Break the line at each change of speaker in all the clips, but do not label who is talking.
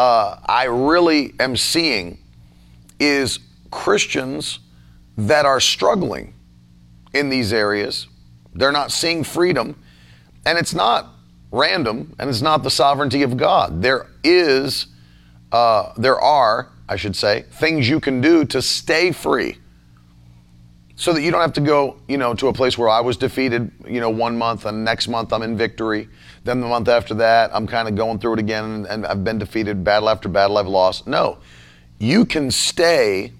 uh, I really am seeing is Christians that are struggling in these areas. They're not seeing freedom, and it's not random, and it's not the sovereignty of God. There is, uh, there are, I should say, things you can do to stay free so that you don't have to go, you know, to a place where I was defeated, you know, one month and next month I'm in victory. Then the month after that, I'm kind of going through it again and, I've been defeated battle after battle I've lost. No. You can stay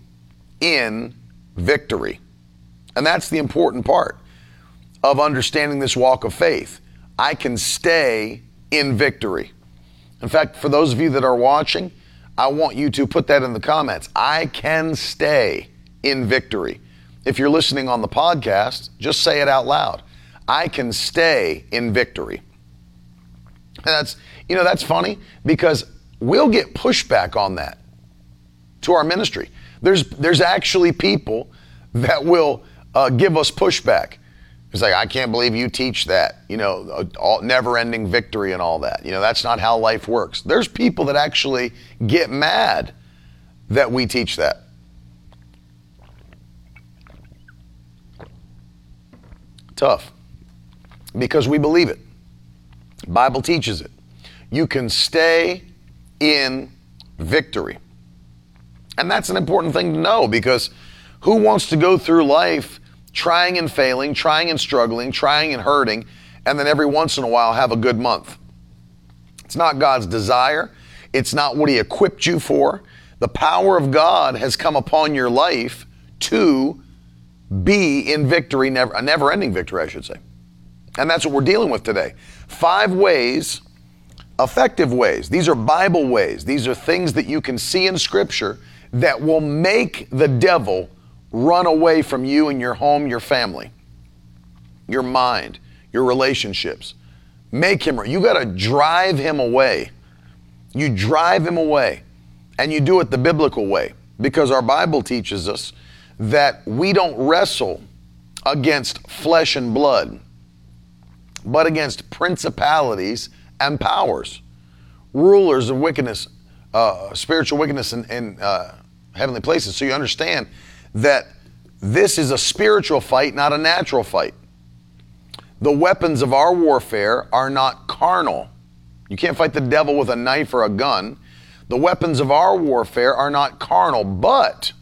in victory. And that's the important part of understanding this walk of faith. I can stay in victory. In fact, for those of you that are watching, I want you to put that in the comments. I can stay in victory. If you're listening on the podcast, just say it out loud. I can stay in victory. And that's, you know, that's funny because we'll get pushback on that to our ministry. There's, there's actually people that will uh, give us pushback. It's like, I can't believe you teach that, you know, all, never ending victory and all that. You know, that's not how life works. There's people that actually get mad that we teach that. Tough. Because we believe it. Bible teaches it. You can stay in victory. And that's an important thing to know because who wants to go through life trying and failing, trying and struggling, trying and hurting, and then every once in a while have a good month? It's not God's desire. It's not what He equipped you for. The power of God has come upon your life to be in victory, never, a never ending victory, I should say. And that's what we're dealing with today. Five ways, effective ways. These are Bible ways. These are things that you can see in Scripture that will make the devil run away from you and your home, your family, your mind, your relationships. Make him, you got to drive him away. You drive him away. And you do it the biblical way because our Bible teaches us that we don't wrestle against flesh and blood, but against principalities and powers, rulers of wickedness, uh, spiritual wickedness in, in uh, heavenly places. So you understand that this is a spiritual fight, not a natural fight. The weapons of our warfare are not carnal. You can't fight the devil with a knife or a gun. The weapons of our warfare are not carnal, but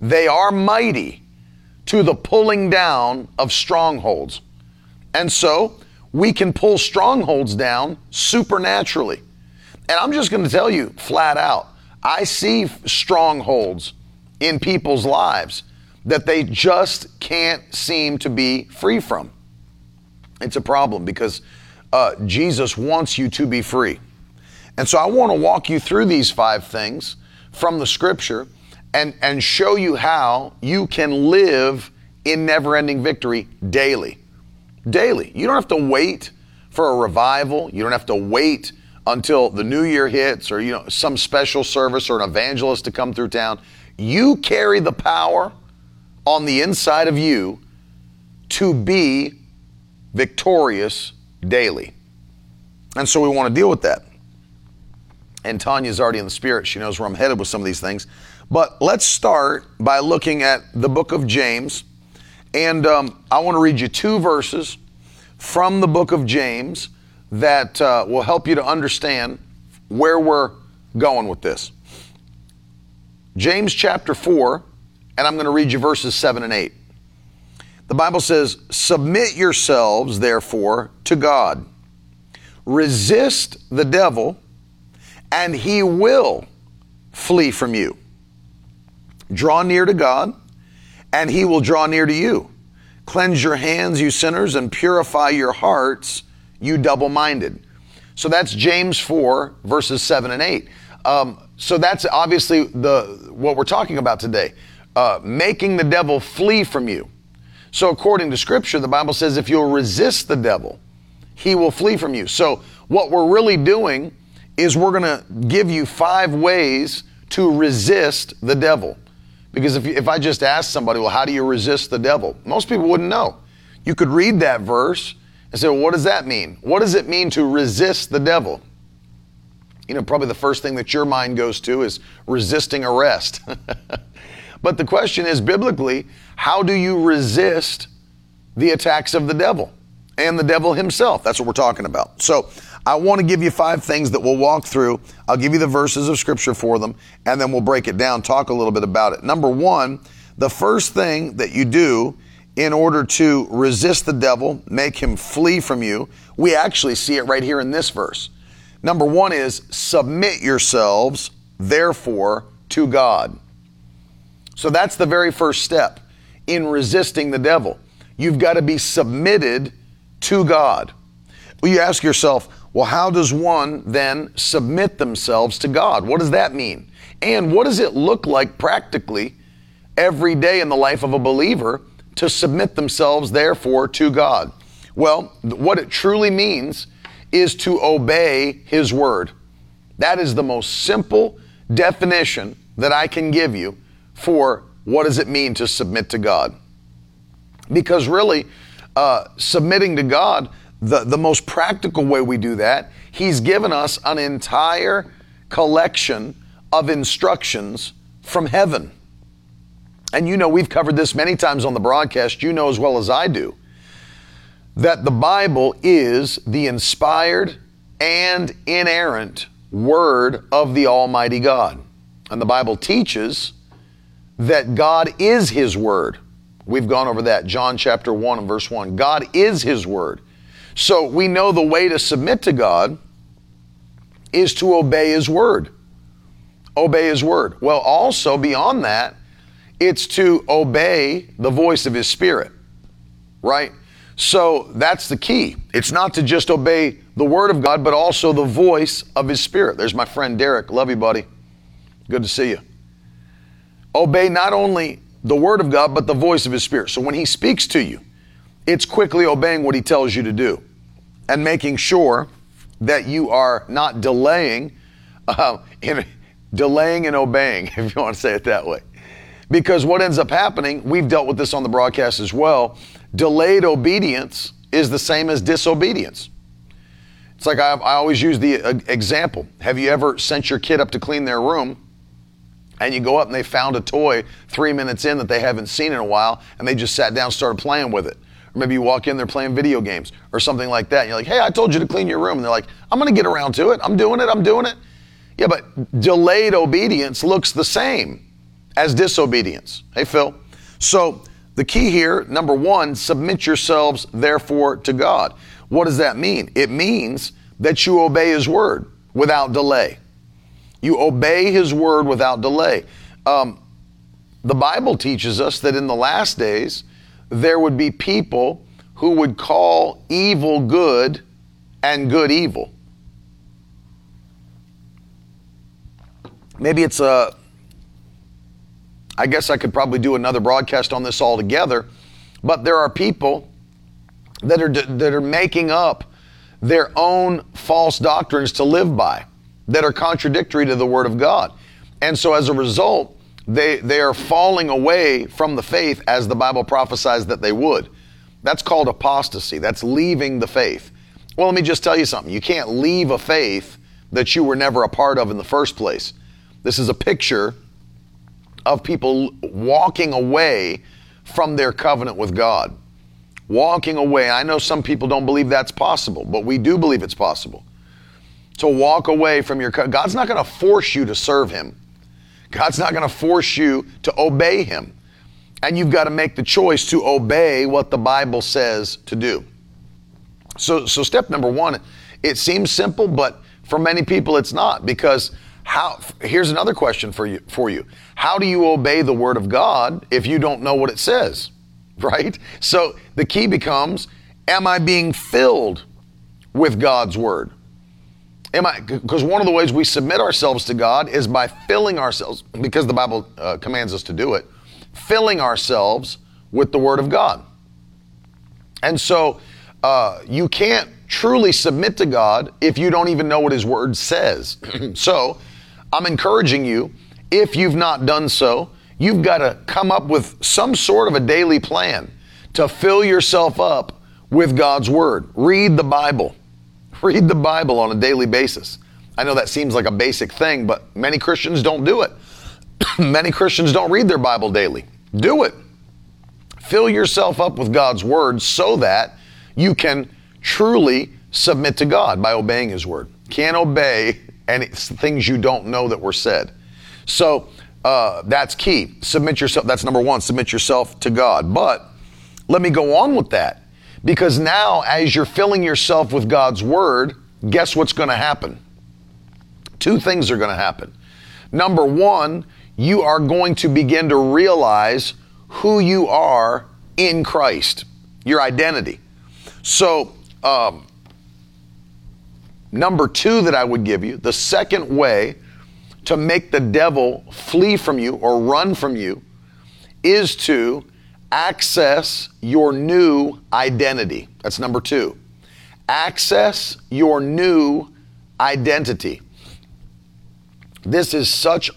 they are mighty to the pulling down of strongholds. And so we can pull strongholds down supernaturally. And I'm just going to tell you flat out I see strongholds in people's lives that they just can't seem to be free from. It's a problem because uh, Jesus wants you to be free. And so I want to walk you through these five things from the scripture and, and show you how you can live in never ending victory daily. Daily. You don't have to wait for a revival. You don't have to wait until the new year hits or you know some special service or an evangelist to come through town. You carry the power on the inside of you to be victorious daily. And so we want to deal with that. And Tanya's already in the spirit. She knows where I'm headed with some of these things. But let's start by looking at the book of James. And um, I want to read you two verses from the book of James that uh, will help you to understand where we're going with this. James chapter 4, and I'm going to read you verses 7 and 8. The Bible says, Submit yourselves, therefore, to God. Resist the devil, and he will flee from you. Draw near to God, and he will draw near to you. Cleanse your hands, you sinners, and purify your hearts, you double minded. So that's James 4, verses 7 and 8. um, so that's obviously the what we're talking about today. Uh, making the devil flee from you. So according to Scripture, the Bible says if you'll resist the devil, he will flee from you. So what we're really doing is we're going to give you five ways to resist the devil. Because if, if I just ask somebody, well, how do you resist the devil? Most people wouldn't know. You could read that verse and say, well, what does that mean? What does it mean to resist the devil? You know, probably the first thing that your mind goes to is resisting arrest. but the question is biblically, how do you resist the attacks of the devil and the devil himself? That's what we're talking about. So I want to give you five things that we'll walk through. I'll give you the verses of scripture for them, and then we'll break it down, talk a little bit about it. Number one, the first thing that you do in order to resist the devil, make him flee from you, we actually see it right here in this verse. Number one is submit yourselves, therefore, to God. So that's the very first step in resisting the devil. You've got to be submitted to God. Well, you ask yourself, well, how does one then submit themselves to God? What does that mean? And what does it look like practically every day in the life of a believer to submit themselves, therefore, to God? Well, what it truly means is to obey His Word. That is the most simple definition that I can give you for what does it mean to submit to God. Because really, uh, submitting to God the, the most practical way we do that, He's given us an entire collection of instructions from heaven. And you know, we've covered this many times on the broadcast, you know as well as I do, that the Bible is the inspired and inerrant Word of the Almighty God. And the Bible teaches that God is His Word. We've gone over that, John chapter 1 and verse 1. God is His Word. So we know the way to submit to God is to obey His word. Obey His word. Well, also beyond that, it's to obey the voice of His Spirit, right? So that's the key. It's not to just obey the word of God, but also the voice of His Spirit. There's my friend Derek. Love you, buddy. Good to see you. Obey not only the word of God, but the voice of His Spirit. So when He speaks to you, it's quickly obeying what he tells you to do and making sure that you are not delaying uh, in delaying and obeying if you want to say it that way. Because what ends up happening we've dealt with this on the broadcast as well delayed obedience is the same as disobedience. It's like i, I always use the uh, example. Have you ever sent your kid up to clean their room and you go up and they found a toy three minutes in that they haven't seen in a while and they just sat down started playing with it or maybe you walk in there playing video games or something like that. And you're like, hey, I told you to clean your room. And they're like, I'm going to get around to it. I'm doing it. I'm doing it. Yeah, but delayed obedience looks the same as disobedience. Hey, Phil. So the key here, number one, submit yourselves therefore to God. What does that mean? It means that you obey His word without delay. You obey His word without delay. Um, the Bible teaches us that in the last days, there would be people who would call evil good and good evil. Maybe it's a, I guess I could probably do another broadcast on this altogether, but there are people that are, that are making up their own false doctrines to live by that are contradictory to the Word of God. And so as a result, they, they are falling away from the faith as the Bible prophesies that they would. That's called apostasy. That's leaving the faith. Well, let me just tell you something. You can't leave a faith that you were never a part of in the first place. This is a picture of people walking away from their covenant with God. Walking away. I know some people don't believe that's possible, but we do believe it's possible. To walk away from your God's not going to force you to serve him. God's not going to force you to obey Him. And you've got to make the choice to obey what the Bible says to do. So, so step number one, it seems simple, but for many people it's not because how here's another question for you for you. How do you obey the word of God if you don't know what it says? Right? So the key becomes am I being filled with God's word? Am I? Because one of the ways we submit ourselves to God is by filling ourselves, because the Bible uh, commands us to do it, filling ourselves with the Word of God. And so uh, you can't truly submit to God if you don't even know what His Word says. so I'm encouraging you, if you've not done so, you've got to come up with some sort of a daily plan to fill yourself up with God's Word. Read the Bible. Read the Bible on a daily basis. I know that seems like a basic thing, but many Christians don't do it. many Christians don't read their Bible daily. Do it. Fill yourself up with God's Word so that you can truly submit to God by obeying His Word. Can't obey any things you don't know that were said. So uh, that's key. Submit yourself. That's number one. Submit yourself to God. But let me go on with that because now, as you're filling yourself with God's Word, guess what's going to happen? Two things are going to happen. Number one, you are going to begin to realize who you are in Christ, your identity. So, um, number two that I would give you, the second way to make the devil flee from you or run from you is to access your new identity. That's number two. Access your new identity. This is such,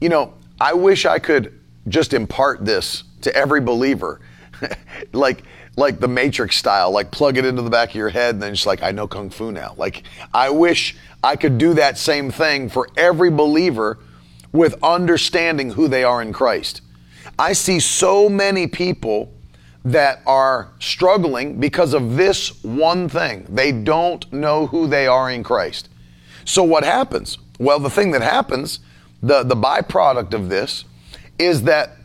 you know, I wish I could just impart this to every believer. like, like the Matrix style, like plug it into the back of your head and then just like, I know Kung Fu now. Like, I wish I could do that same thing for every believer with understanding who they are in Christ. I see so many people that are struggling because of this one thing. They don't know who they are in Christ. So what happens? Well, the thing that happens, the, the byproduct of this, is that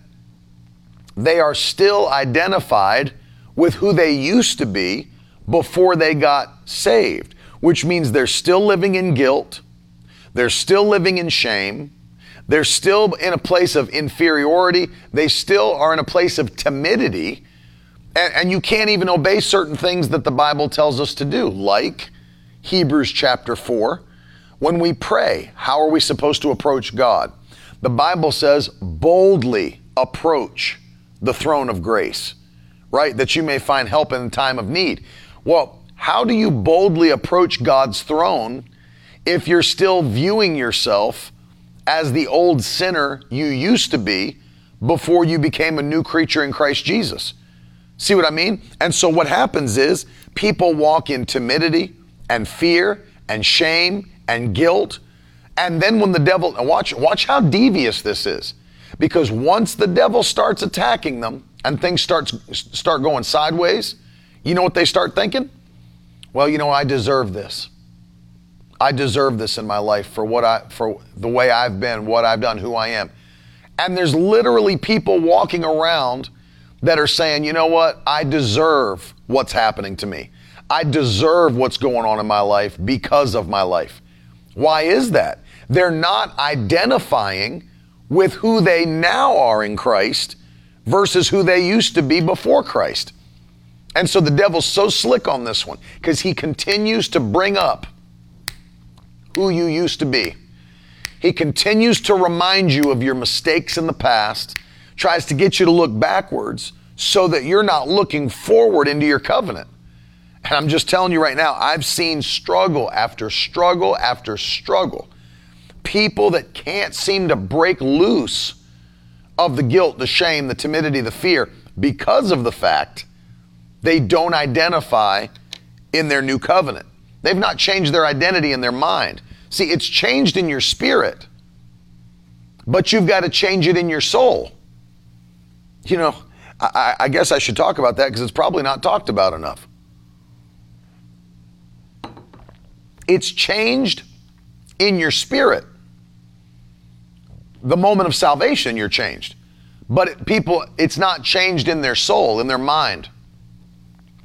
they are still identified with who they used to be before they got saved, which means they're still living in guilt, they're still living in shame, they're still in a place of inferiority. They still are in a place of timidity. And, and, you can't even obey certain things that the Bible tells us to do, like Hebrews chapter 4. When we pray, how are we supposed to approach God? The Bible says, boldly approach the throne of grace, right? That you may find help in time of need. Well, how do you boldly approach God's throne if you're still viewing yourself as the old sinner you used to be before you became a new creature in Christ Jesus. See what I mean? And so what happens is people walk in timidity and fear and shame and guilt. And then when the devil, watch, watch how devious this is. Because once the devil starts attacking them and things start, start going sideways, you know what they start thinking? Well, you know, I deserve this. I deserve this in my life for what I for the way I've been, what I've done, who I am. And there's literally people walking around that are saying, "You know what? I deserve what's happening to me. I deserve what's going on in my life because of my life." Why is that? They're not identifying with who they now are in Christ versus who they used to be before Christ. And so the devil's so slick on this one because he continues to bring up who you used to be. He continues to remind you of your mistakes in the past, tries to get you to look backwards so that you're not looking forward into your covenant. And I'm just telling you right now, I've seen struggle after struggle after struggle. People that can't seem to break loose of the guilt, the shame, the timidity, the fear because of the fact they don't identify in their new covenant. They've not changed their identity in their mind. See, it's changed in your spirit, but you've got to change it in your soul. You know, I, I guess I should talk about that because it's probably not talked about enough. It's changed in your spirit. The moment of salvation, you're changed. But it, people, it's not changed in their soul, in their mind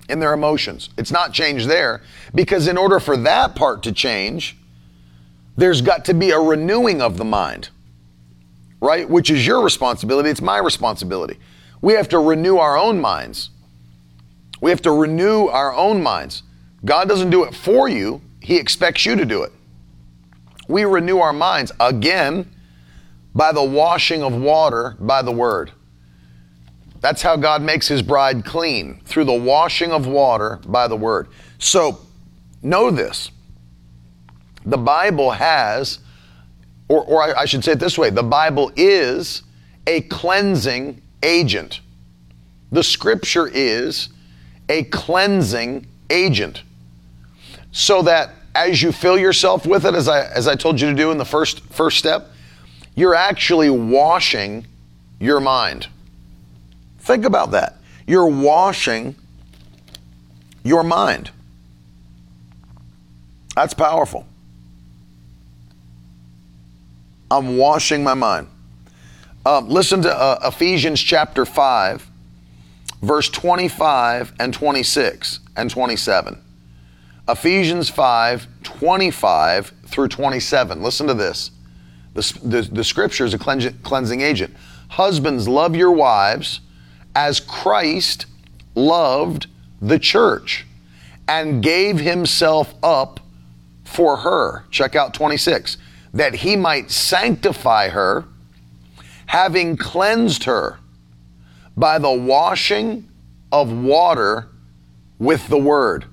in their emotions. It's not changed there because in order for that part to change, there's got to be a renewing of the mind, right? Which is your responsibility. It's my responsibility. We have to renew our own minds. We have to renew our own minds. God doesn't do it for you, He expects you to do it. We renew our minds again by the washing of water by the word. That's how God makes his bride clean, through the washing of water by the word. So, know this. The Bible has, or, or I, I should say it this way the Bible is a cleansing agent. The scripture is a cleansing agent. So that as you fill yourself with it, as I, as I told you to do in the first, first step, you're actually washing your mind. Think about that. You're washing your mind. That's powerful. I'm washing my mind. Um, listen to uh, Ephesians chapter 5, verse 25 and 26 and 27. Ephesians 5, 25 through 27. Listen to this. The, the, the scripture is a cleansing, cleansing agent. Husbands, love your wives as Christ loved the church and gave himself up for her. Check out 26. That he might sanctify her, having cleansed her by the washing of water with the word,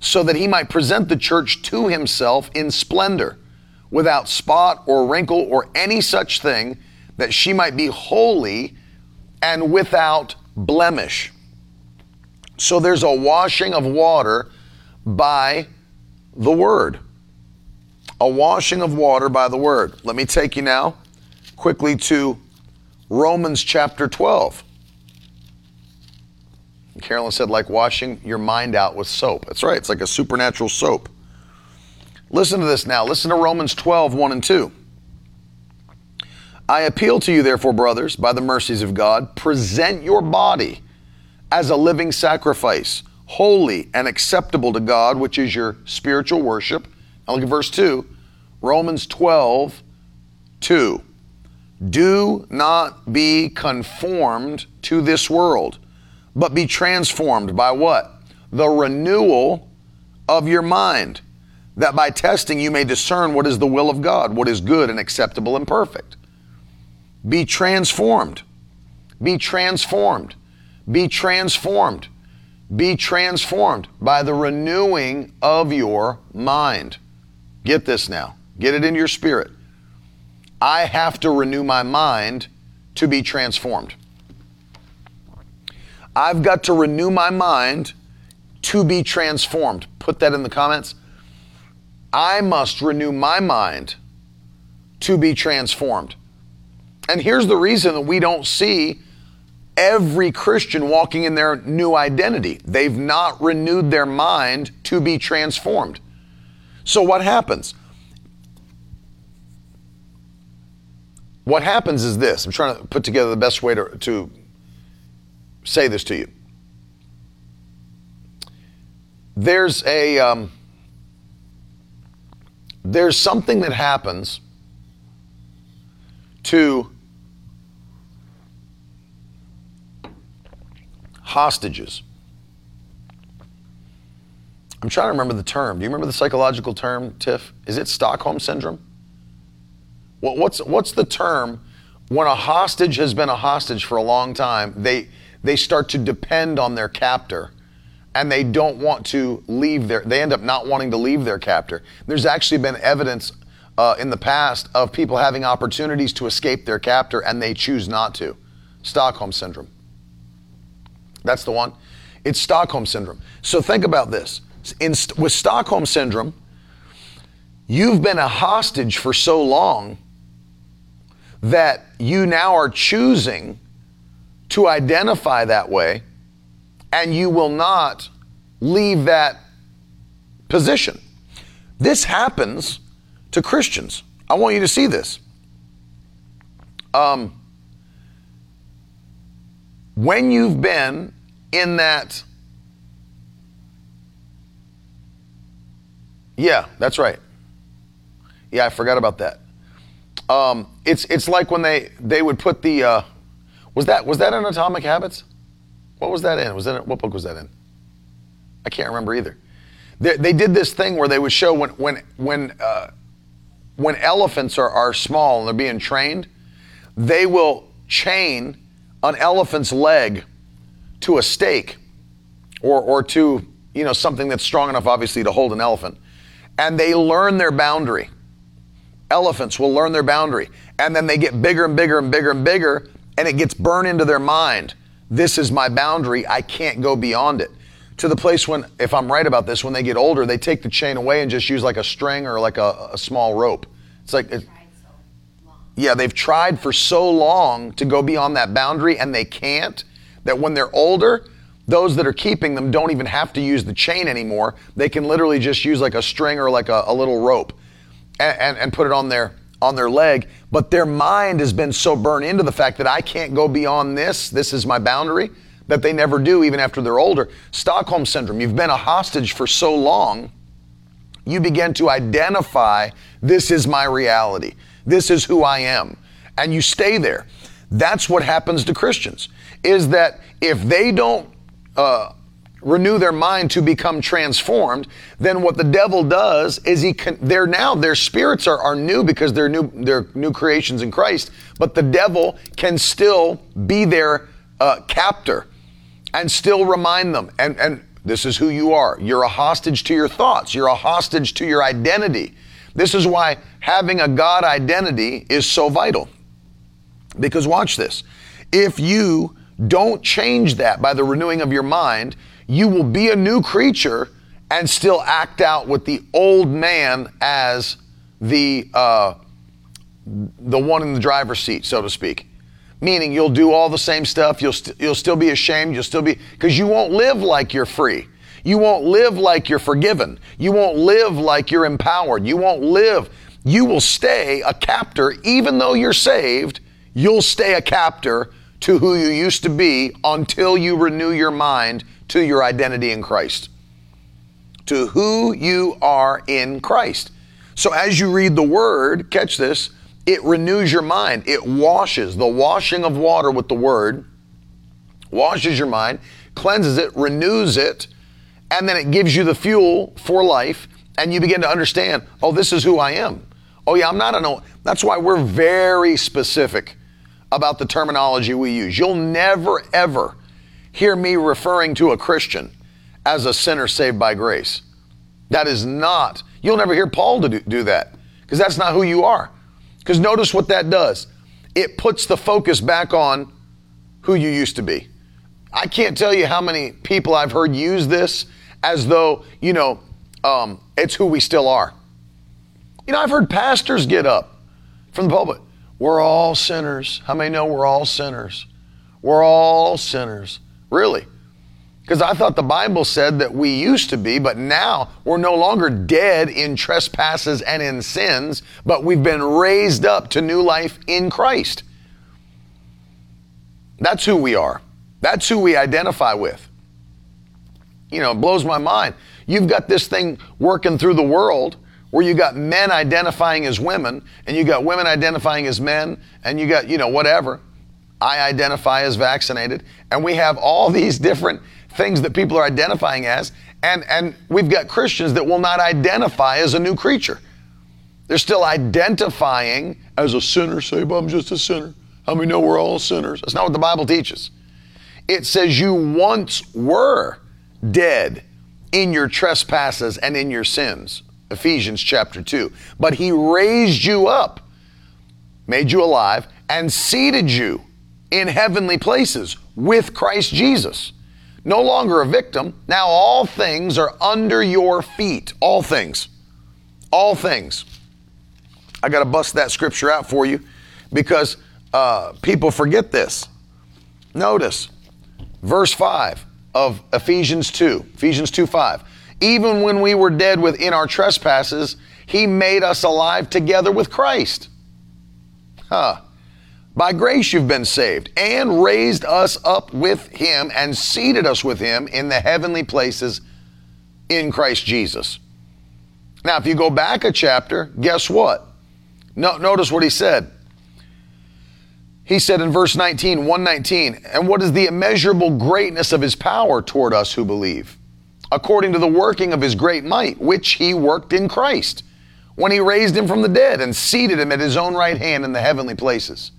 so that he might present the church to himself in splendor, without spot or wrinkle or any such thing, that she might be holy and without blemish. So there's a washing of water by the word. A washing of water by the word. Let me take you now quickly to Romans chapter 12. Carolyn said, like washing your mind out with soap. That's right, it's like a supernatural soap. Listen to this now. Listen to Romans 12, 1 and 2. I appeal to you, therefore, brothers, by the mercies of God, present your body as a living sacrifice, holy and acceptable to God, which is your spiritual worship. Now look at verse 2, Romans 12, 2. Do not be conformed to this world, but be transformed by what? The renewal of your mind, that by testing you may discern what is the will of God, what is good and acceptable and perfect. Be transformed. Be transformed. Be transformed. Be transformed by the renewing of your mind. Get this now. Get it in your spirit. I have to renew my mind to be transformed. I've got to renew my mind to be transformed. Put that in the comments. I must renew my mind to be transformed. And here's the reason that we don't see every Christian walking in their new identity. They've not renewed their mind to be transformed. So what happens? What happens is this. I'm trying to put together the best way to, to say this to you. There's a um, there's something that happens to hostages. I'm trying to remember the term. Do you remember the psychological term, Tiff? Is it Stockholm syndrome? what's what's the term when a hostage has been a hostage for a long time? They they start to depend on their captor, and they don't want to leave their. They end up not wanting to leave their captor. There's actually been evidence uh, in the past of people having opportunities to escape their captor, and they choose not to. Stockholm syndrome. That's the one. It's Stockholm syndrome. So think about this. In, with Stockholm syndrome, you've been a hostage for so long that you now are choosing to identify that way and you will not leave that position. This happens to Christians. I want you to see this. Um, when you've been in that. Yeah, that's right. Yeah, I forgot about that. Um, it's it's like when they they would put the uh, was that was that in Atomic Habits? What was that in? Was that what book was that in? I can't remember either. They, they did this thing where they would show when when when uh, when elephants are, are small and they're being trained, they will chain an elephant's leg to a stake or, or to you know something that's strong enough obviously to hold an elephant. And they learn their boundary. Elephants will learn their boundary. And then they get bigger and bigger and bigger and bigger and it gets burned into their mind. This is my boundary. I can't go beyond it. To the place when if i'm right about this when they get older they take the chain away and just use like a string or like a, a small rope. It's like it, yeah they've tried for so long to go beyond that boundary and they can't that when they're older those that are keeping them don't even have to use the chain anymore. They can literally just use like a string or like a, a little rope and, and, and put it on their on their leg. But their mind has been so burned into the fact that I can't go beyond this. This is my boundary that they never do even after they're older. Stockholm syndrome. You've been a hostage for so long. You begin to identify this is my reality. This is who I am. And you stay there. That's what happens to Christians is that if they don't uh, renew their mind to become transformed, then what the devil does is he they're now their spirits are, are new because they're new they're new creations in Christ, but the devil can still be their uh, captor and still remind them and and this is who you are. You're a hostage to your thoughts. You're a hostage to your identity. This is why having a God identity is so vital. Because watch this. If you don't change that by the renewing of your mind. You will be a new creature and still act out with the old man as the uh, the one in the driver's seat, so to speak. Meaning you'll do all the same stuff. You'll you st- you'll still be ashamed. You'll still be because you won't live like you're free. You won't live like you're forgiven. You won't live like you're empowered. You won't live. You will stay a captor even though you're saved. You'll stay a captor to who you used to be until you renew your mind to your identity in Christ. To who you are in Christ. So as you read the word, catch this, it renews your mind. It washes, the washing of water with the word, washes your mind, cleanses it, renews it, and then it gives you the fuel for life, and you begin to understand, oh, this is who I am. Oh, yeah, I'm not an. That's why we're very specific about the terminology we use. You'll never, ever hear me referring to a Christian as a sinner saved by grace. That is not, you'll never hear Paul to do, do that because that's not who you are. Because notice what that does it puts the focus back on who you used to be. I can't tell you how many people I've heard use this as though, you know, um, it's who we still are. You know, I've heard pastors get up from the pulpit. We're all sinners. How many know we're all sinners? We're all sinners. Really? Because I thought the Bible said that we used to be, but now we're no longer dead in trespasses and in sins, but we've been raised up to new life in Christ. That's who we are. That's who we identify with. You know, it blows my mind. You've got this thing working through the world where you got men identifying as women and you got women identifying as men and you got, you know, whatever. I identify as vaccinated and we have all these different things that people are identifying as and and we've got Christians that will not identify as a new creature. They're still identifying as a sinner, say, but I'm just a sinner. How many know we're all sinners? That's not what the Bible teaches. It says you once were dead in your trespasses and in your sins. Ephesians chapter 2. But he raised you up, made you alive, and seated you in heavenly places with Christ Jesus. No longer a victim. Now all things are under your feet. All things. All things. I got to bust that scripture out for you because uh, people forget this. Notice verse 5 of Ephesians 2, Ephesians 2 5. Even when we were dead within our trespasses, he made us alive together with Christ. Huh. By grace you've been saved, and raised us up with him, and seated us with him in the heavenly places in Christ Jesus. Now, if you go back a chapter, guess what? No, notice what he said. He said in verse 19, 119, and what is the immeasurable greatness of his power toward us who believe? According to the working of his great might, which he worked in Christ, when he raised him from the dead and seated him at his own right hand in the heavenly places,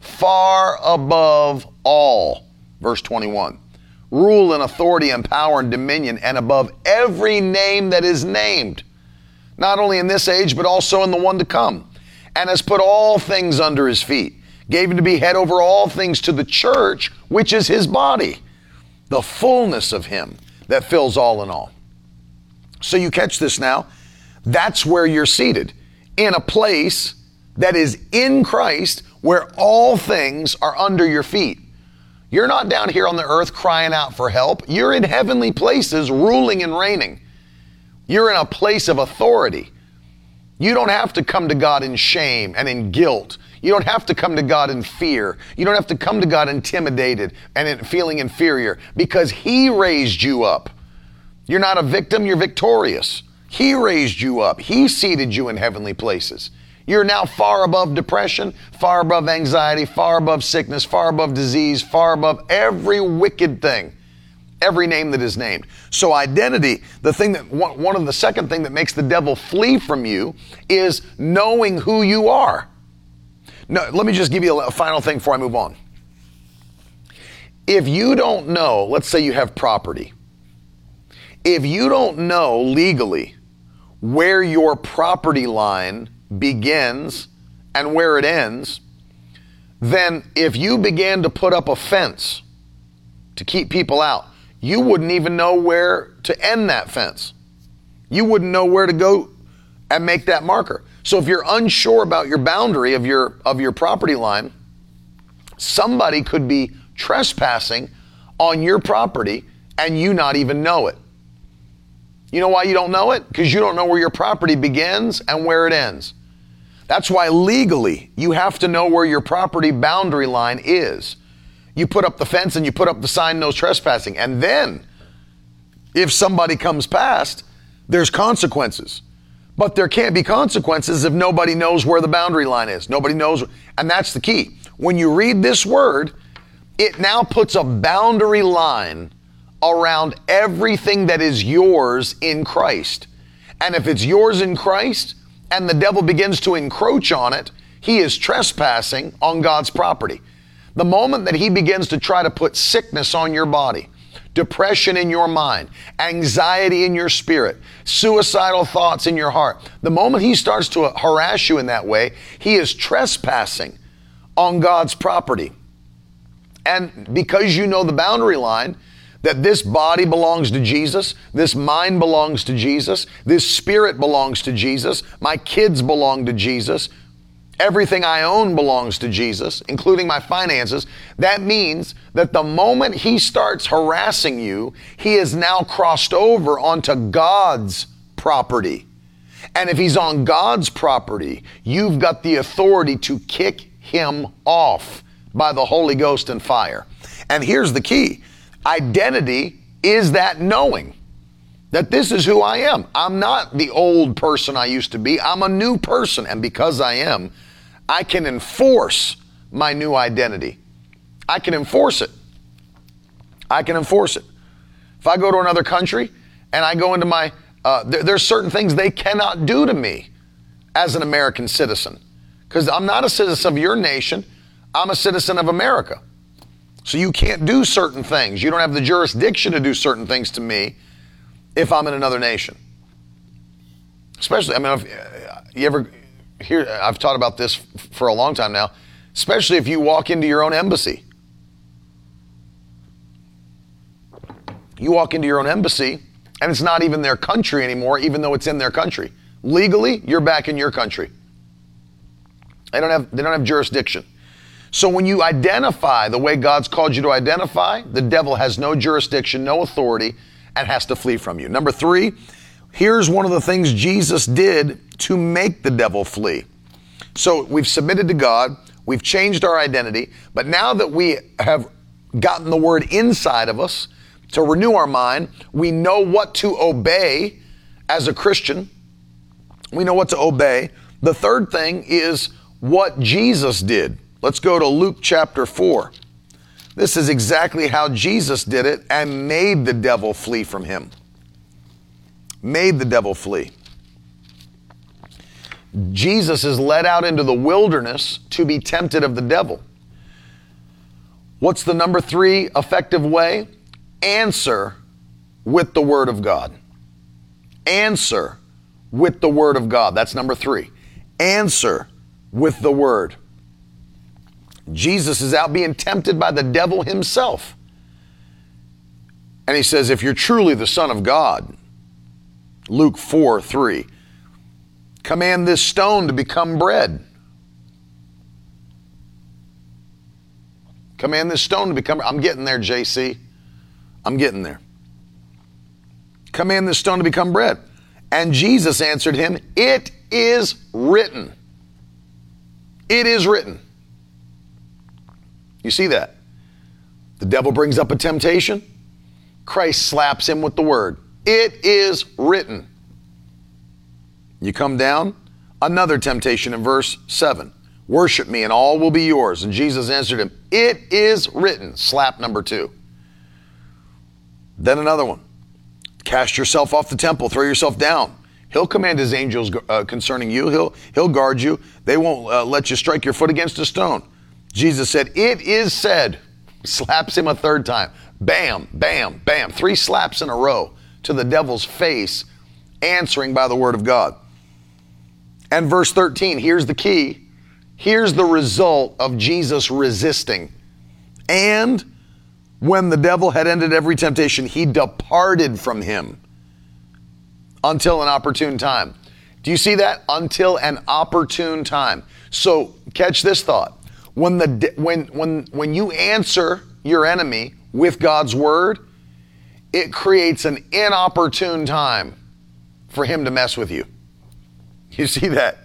far above all. Verse 21 rule and authority and power and dominion and above every name that is named, not only in this age, but also in the one to come, and has put all things under his feet, gave him to be head over all things to the church, which is his body, the fullness of him that fills all in all. So you catch this now. That's where you're seated, in a place that is in Christ, where all things are under your feet. You're not down here on the earth crying out for help. You're in heavenly places ruling and reigning. You're in a place of authority. You don't have to come to God in shame and in guilt. You don't have to come to God in fear. You don't have to come to God intimidated and feeling inferior because He raised you up. You're not a victim, you're victorious. He raised you up, He seated you in heavenly places. You're now far above depression, far above anxiety, far above sickness, far above disease, far above every wicked thing, every name that is named. So, identity, the thing that one of the second thing that makes the devil flee from you is knowing who you are. No, let me just give you a final thing before I move on. If you don't know, let's say you have property, if you don't know legally where your property line begins and where it ends, then if you began to put up a fence to keep people out, you wouldn't even know where to end that fence. You wouldn't know where to go and make that marker. So if you're unsure about your boundary of your of your property line, somebody could be trespassing on your property and you not even know it. You know why you don't know it? Because you don't know where your property begins and where it ends. That's why legally you have to know where your property boundary line is. You put up the fence and you put up the sign no trespassing. And then, if somebody comes past, there's consequences. But there can't be consequences if nobody knows where the boundary line is. Nobody knows. And that's the key. When you read this word, it now puts a boundary line around everything that is yours in Christ. And if it's yours in Christ, and the devil begins to encroach on it, he is trespassing on God's property. The moment that he begins to try to put sickness on your body, depression in your mind, anxiety in your spirit, suicidal thoughts in your heart, the moment he starts to harass you in that way, he is trespassing on God's property. And because you know the boundary line, that this body belongs to Jesus, this mind belongs to Jesus, this spirit belongs to Jesus, my kids belong to Jesus, everything I own belongs to Jesus, including my finances. That means that the moment he starts harassing you, he is now crossed over onto God's property. And if he's on God's property, you've got the authority to kick him off by the Holy Ghost and fire. And here's the key Identity is that knowing that this is who I am. I'm not the old person I used to be. I'm a new person. And because I am, I can enforce my new identity. I can enforce it. I can enforce it. If I go to another country and I go into my, uh, there, there's certain things they cannot do to me as an American citizen because I'm not a citizen of your nation. I'm a citizen of America. So you can't do certain things. You don't have the jurisdiction to do certain things to me if I'm in another nation. Especially, I mean, if uh, you ever hear, I've taught about this for a long time now, especially if you walk into your own embassy. You walk into your own embassy and it's not even their country anymore, even though it's in their country. Legally, you're back in your country. They don't have, they don't have jurisdiction. So when you identify the way God's called you to identify, the devil has no jurisdiction, no authority, and has to flee from you. Number three, here's one of the things Jesus did to make the devil flee. So we've submitted to God, we've changed our identity, but now that we have gotten the word inside of us to renew our mind, we know what to obey as a Christian. We know what to obey. The third thing is what Jesus did. Let's go to Luke chapter 4. This is exactly how Jesus did it and made the devil flee from him. Made the devil flee. Jesus is led out into the wilderness to be tempted of the devil. What's the number three effective way? Answer with the Word of God. Answer with the Word of God. That's number three. Answer with the Word. Jesus is out being tempted by the devil himself. And he says, If you're truly the Son of God, Luke 4 3, command this stone to become bread. Command this stone to become. I'm getting there, JC. I'm getting there. Command this stone to become bread. And Jesus answered him, It is written. It is written. You see that? The devil brings up a temptation. Christ slaps him with the word. It is written. You come down, another temptation in verse 7. Worship me and all will be yours. And Jesus answered him, It is written. Slap number two. Then another one. Cast yourself off the temple, throw yourself down. He'll command his angels uh, concerning you. He'll, he'll guard you. They won't uh, let you strike your foot against a stone. Jesus said, It is said. Slaps him a third time. Bam, bam, bam. Three slaps in a row to the devil's face, answering by the word of God. And verse 13, here's the key. Here's the result of Jesus resisting. And when the devil had ended every temptation, he departed from him until an opportune time. Do you see that? Until an opportune time. So catch this thought. When the when when when you answer your enemy with God's word, it creates an inopportune time for him to mess with you. You see that?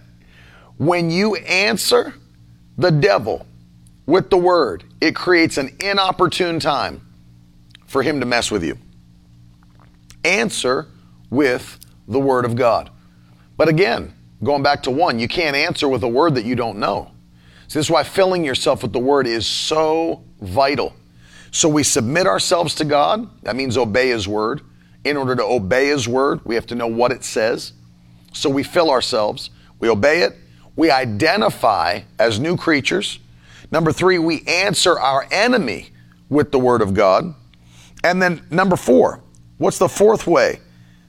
When you answer the devil with the word, it creates an inopportune time for him to mess with you. Answer with the word of God. But again, going back to one, you can't answer with a word that you don't know. So this is why filling yourself with the word is so vital. So we submit ourselves to God. That means obey his word. In order to obey his word, we have to know what it says. So we fill ourselves, we obey it, we identify as new creatures. Number three, we answer our enemy with the word of God. And then number four, what's the fourth way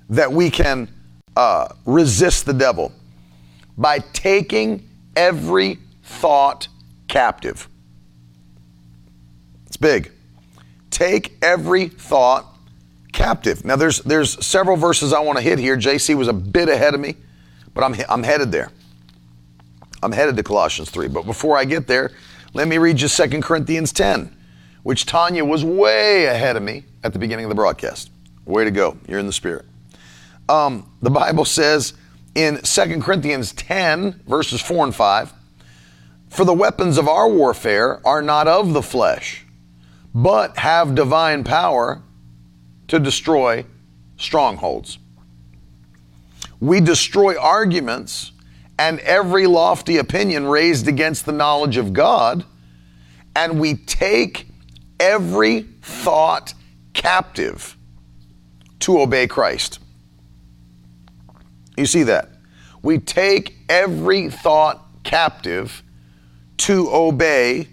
that we can uh, resist the devil? By taking every thought captive. It's big. Take every thought captive. Now, there's there's several verses I want to hit here. JC was a bit ahead of me, but I'm I'm headed there. I'm headed to Colossians 3. But before I get there, let me read you 2 Corinthians 10, which Tanya was way ahead of me at the beginning of the broadcast. Way to go. You're in the spirit. Um, the Bible says in 2 Corinthians 10, verses 4 and 5, for the weapons of our warfare are not of the flesh, but have divine power to destroy strongholds. We destroy arguments and every lofty opinion raised against the knowledge of God, and we take every thought captive to obey Christ. You see that? We take every thought captive to obey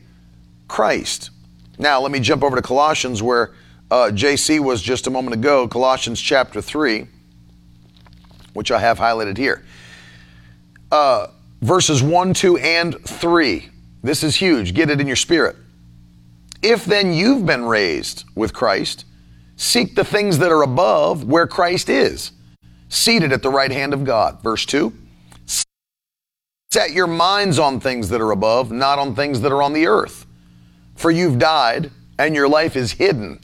Christ. Now, let me jump over to Colossians where uh, JC was just a moment ago, Colossians chapter 3, which I have highlighted here. Uh, verses 1, 2, and 3. This is huge. Get it in your spirit. If then you've been raised with Christ, seek the things that are above where Christ is, seated at the right hand of God. Verse 2 Set your minds on things that are above, not on things that are on the earth. For you've died, and your life is hidden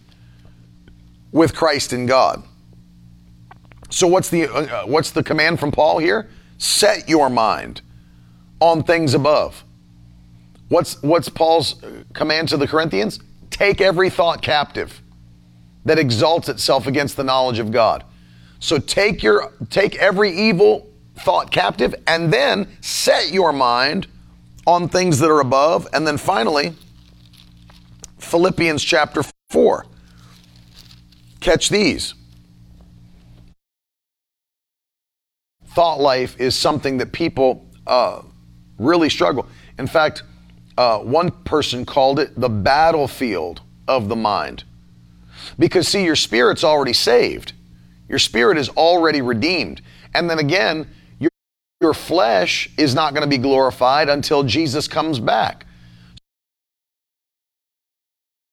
with Christ in God. So what's the uh, what's the command from Paul here? Set your mind on things above. What's what's Paul's command to the Corinthians? Take every thought captive that exalts itself against the knowledge of God. So take your take every evil thought captive and then set your mind on things that are above. And then finally, Philippians chapter 4. Catch these. Thought life is something that people uh, really struggle. In fact, uh, one person called it the battlefield of the mind. Because, see, your spirit's already saved, your spirit is already redeemed. And then again, your, your flesh is not going to be glorified until Jesus comes back.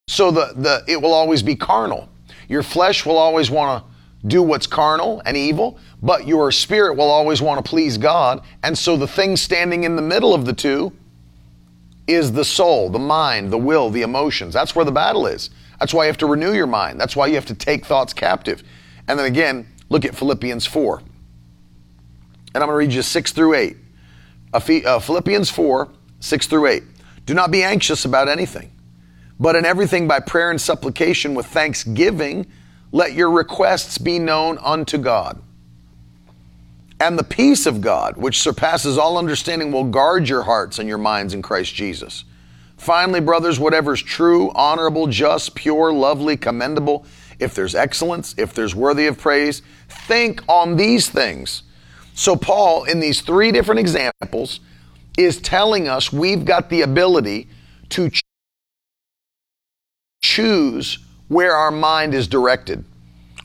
So the, the, it will always be carnal. Your flesh will always want to do what's carnal and evil, but your spirit will always want to please God. And so the thing standing in the middle of the two is the soul, the mind, the will, the emotions. That's where the battle is. That's why you have to renew your mind. That's why you have to take thoughts captive. And then again, look at Philippians 4. And I'm going to read you 6 through 8. Uh, Philippians 4, 6 through 8. Do not be anxious about anything, but in everything by prayer and supplication with thanksgiving, let your requests be known unto God. And the peace of God, which surpasses all understanding, will guard your hearts and your minds in Christ Jesus. Finally, brothers, whatever is true, honorable, just, pure, lovely, commendable, if there's excellence, if there's worthy of praise, think on these things. So, Paul, in these three different examples, is telling us we've got the ability to choose where our mind is directed.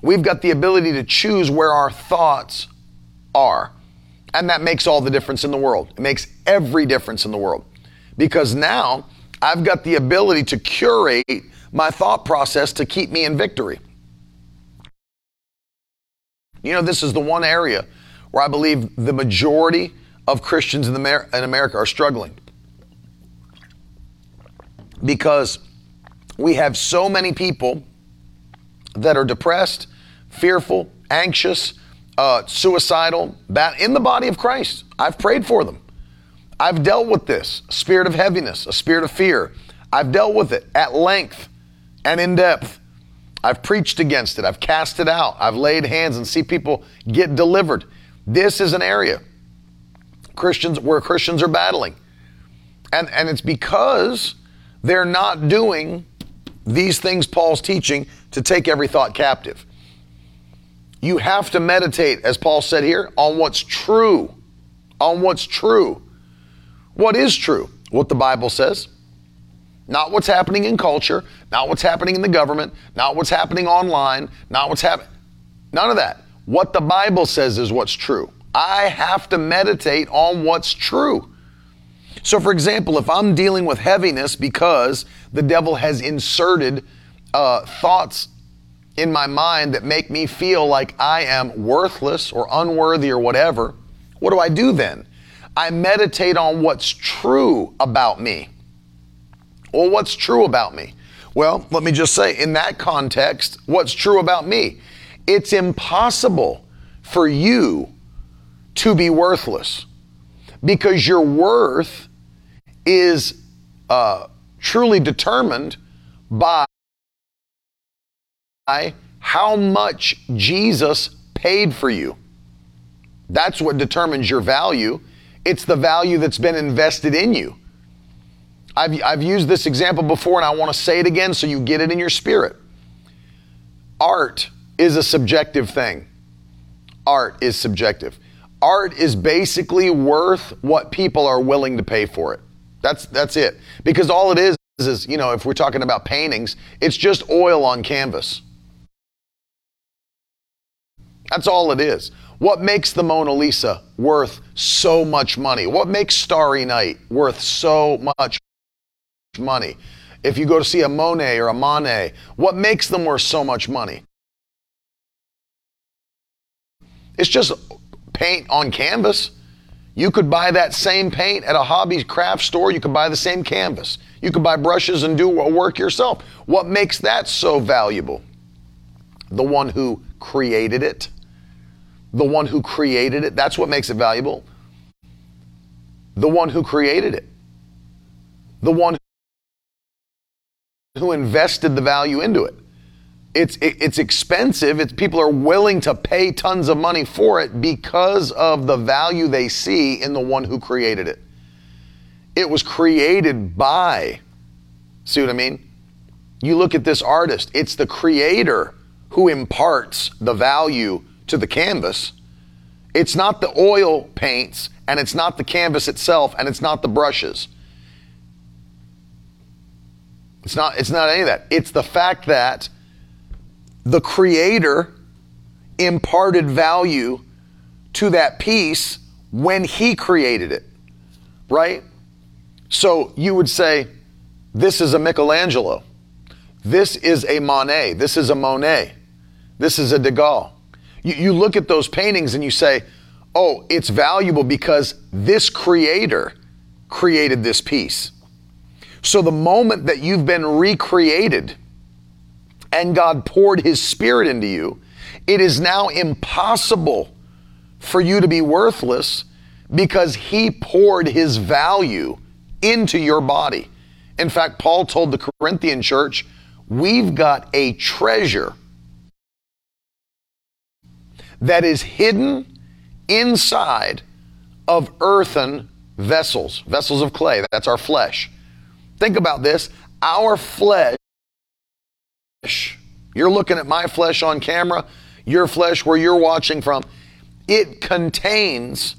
We've got the ability to choose where our thoughts are. And that makes all the difference in the world. It makes every difference in the world. Because now I've got the ability to curate my thought process to keep me in victory. You know, this is the one area where I believe the majority of Christians in, America are struggling. Because we have so many people that are depressed, fearful, anxious, uh, suicidal, bad, in the body of Christ. I've prayed for them. I've dealt with this spirit of heaviness, a spirit of fear. I've dealt with it at length and in depth. I've preached against it. I've cast it out. I've laid hands and see people get delivered. This is an area Christians where Christians are battling. And and it's because they're not doing these things Paul's teaching to take every thought captive. You have to meditate, as Paul said here, on what's true. On what's true. What is true? What the Bible says. Not what's happening in culture, not what's happening in the government, not what's happening online, not what's happening. None of that. What the Bible says is what's true. I have to meditate on what's true. So, for example, if I'm dealing with heaviness because the devil has inserted uh, thoughts in my mind that make me feel like I am worthless or unworthy or whatever, what do I do then? I meditate on what's true about me. Well, what's true about me? Well, let me just say, in that context, what's true about me? It's impossible for you to be worthless because your worth is uh, truly determined by how much Jesus paid for you. That's what determines your value. It's the value that's been invested in you. I've, I've used this example before and I want to say it again so you get it in your spirit. Art is a subjective thing. Art is subjective. Art is basically worth what people are willing to pay for it. That's, that's it. Because all it is is, you know, if we're talking about paintings, it's just oil on canvas. That's all it is. What makes the Mona Lisa worth so much money? What makes Starry Night worth so much money? If you go to see a Monet or a Manet, what makes them worth so much money? It's just paint on canvas. You could buy that same paint at a hobby craft store. You could buy the same canvas. You could buy brushes and do work yourself. What makes that so valuable? The one who created it the one who created it. That's what makes it valuable. The one who created it. The one who invested the value into it. It's, it, it's expensive. It's, people are willing to pay tons of money for it because of the value they see in the one who created it. It was created by, see what I mean? You look at this artist, it's the creator who imparts the value to the canvas. It's not the oil paints, and it's not the canvas itself, and it's not the brushes. It's not, it's not any of that. It's the fact that the Creator imparted value to that piece when He created it, right? So you would say, This is a Michelangelo. This is a Monet. This is a Manet. This is a Degas. You, you look at those paintings and you say, oh, it's valuable because this creator created this piece. So the moment that you've been recreated and God poured his spirit into you, it is now impossible for you to be worthless because he poured his value into your body. In fact, Paul told the Corinthian church, we've got a treasure that is hidden inside of earthen vessels, vessels of clay. That's our flesh. Think about this. Our flesh, you're looking at my flesh on camera, your flesh where you're watching from, it contains